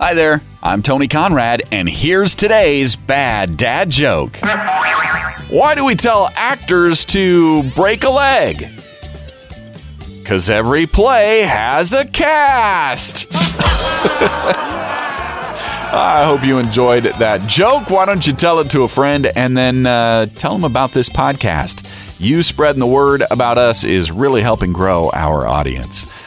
Hi there, I'm Tony Conrad, and here's today's bad dad joke. Why do we tell actors to break a leg? Because every play has a cast. I hope you enjoyed that joke. Why don't you tell it to a friend and then uh, tell them about this podcast? You spreading the word about us is really helping grow our audience.